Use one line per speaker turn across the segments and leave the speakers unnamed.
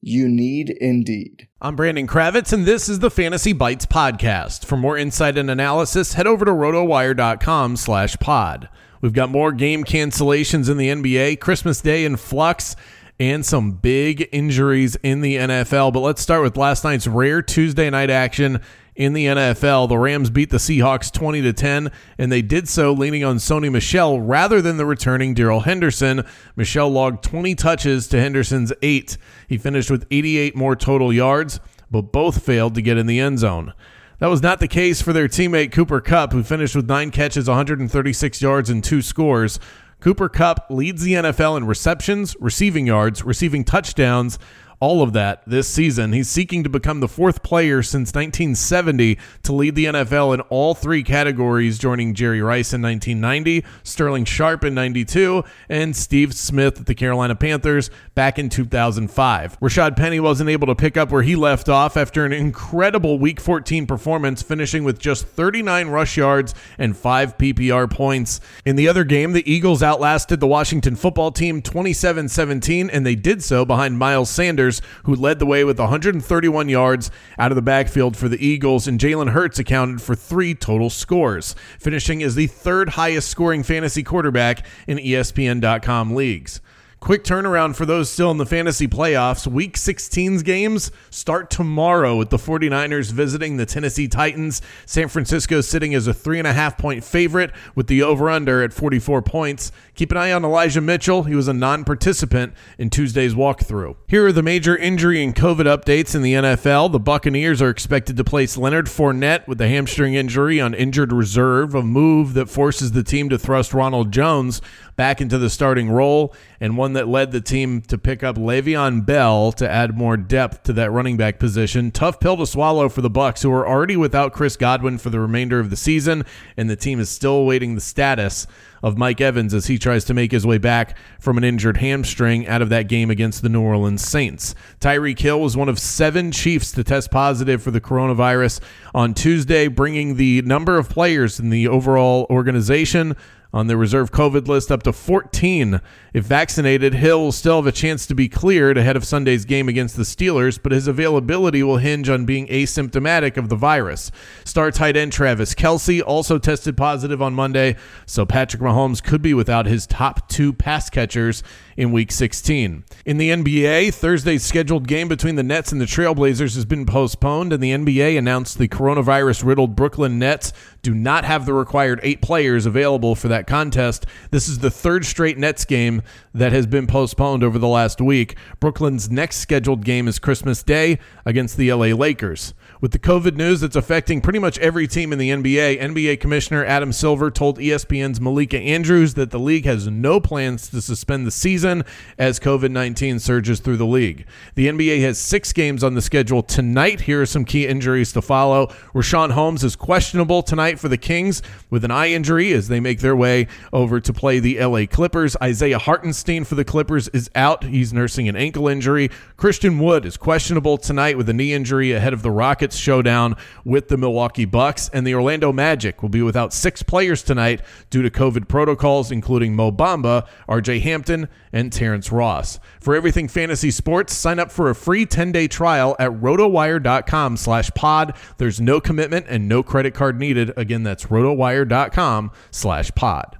You need Indeed.
I'm Brandon Kravitz, and this is the Fantasy Bites podcast. For more insight and analysis, head over to rotowire.com slash pod. We've got more game cancellations in the NBA, Christmas Day in flux, and some big injuries in the NFL. But let's start with last night's rare Tuesday night action in the NFL. The Rams beat the Seahawks 20 to 10, and they did so leaning on Sony Michel rather than the returning Darrell Henderson. Michel logged 20 touches to Henderson's 8. He finished with 88 more total yards, but both failed to get in the end zone. That was not the case for their teammate Cooper Kupp, who finished with 9 catches, 136 yards and 2 scores. Cooper Kupp leads the NFL in receptions, receiving yards, receiving touchdowns, all of that this season. He's seeking to become the fourth player since 1970 to lead the NFL in all three categories, joining Jerry Rice in 1990, Sterling Sharpe in 92, and Steve Smith at the Carolina Panthers back in 2005. Rashaad Penny wasn't able to pick up where he left off after an incredible Week 14 performance, finishing with just 39 rush yards and 5 PPR points. In the other game, the Eagles outlasted the Washington football team 27 17, and they did so behind Miles Sanders Sanders, who led the way with 131 yards out of the backfield for the Eagles, and Jalen Hurts accounted for three total scores, finishing as the third highest scoring fantasy quarterback in ESPN.com leagues. Quick turnaround for those still in the fantasy playoffs. Week 16's games start tomorrow with the 49ers visiting the Tennessee Titans. San Francisco sitting as a three and a half point favorite with the over under at 44 points. Keep an eye on Elijah Mitchell. He was a non participant in Tuesday's walkthrough. Here are the major injury and COVID updates in the NFL. The Buccaneers are expected to place Leonard Fournette with a hamstring injury on injured reserve, a move that forces the team to thrust Ronald Jones back into the starting role, and one that led the team to pick up Le'Veon Bell to add more depth to that running back position. Tough pill to swallow for the Bucs, who are already without Chris Godwin for the remainder of the season, and the team is still awaiting the status of Mike Evans as he tries to make his way back from an injured hamstring out of that game against the New Orleans Saints. Tyreek Hill was one of seven Chiefs to test positive for the coronavirus on Tuesday, bringing the number of players in the overall organization on the reserve COVID list up to 14. If vaccinated, Hill will still have a chance to be cleared ahead of Sunday's game against the Steelers, but his availability will hinge on being asymptomatic of the virus. Star tight end Travis Kelce also tested positive on Monday, so Patrick Mahomes could be without his top two pass catchers in Week 16. In the NBA, Thursday's scheduled game between the Nets and the Trailblazers has been postponed, and the NBA announced the coronavirus riddled Brooklyn Nets do not have the required eight players available for that contest. This is the third straight Nets game that has been postponed over the last week. Brooklyn's next scheduled game is Christmas Day against the LA Lakers. With the COVID news that's affecting pretty much every team in the NBA, NBA Commissioner Adam Silver told ESPN's Malika Andrews that the league has no plans to suspend the season as COVID 19 surges through the league. The NBA has six games on the schedule tonight. Here are some key injuries to follow. Richaun Holmes is questionable tonight for the Kings with an eye injury as they make their way over to play the LA Clippers. Isaiah Hartenstein for the Clippers is out. He's nursing an ankle injury. Christian Wood is questionable tonight with a knee injury ahead of the Rockets Rockets showdown with the Milwaukee Bucks, and the Orlando Magic will be without six players tonight due to COVID protocols, including Mo Bamba, RJ Hampton, and Terrence Ross. For everything fantasy sports, sign up for a free 10-day trial at rotowire.com slash pod. There's no commitment and no credit card needed. Again, that's rotowire.com slash pod.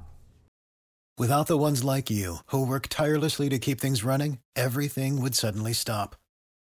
Without the ones like you, who work tirelessly to keep things running, everything would suddenly stop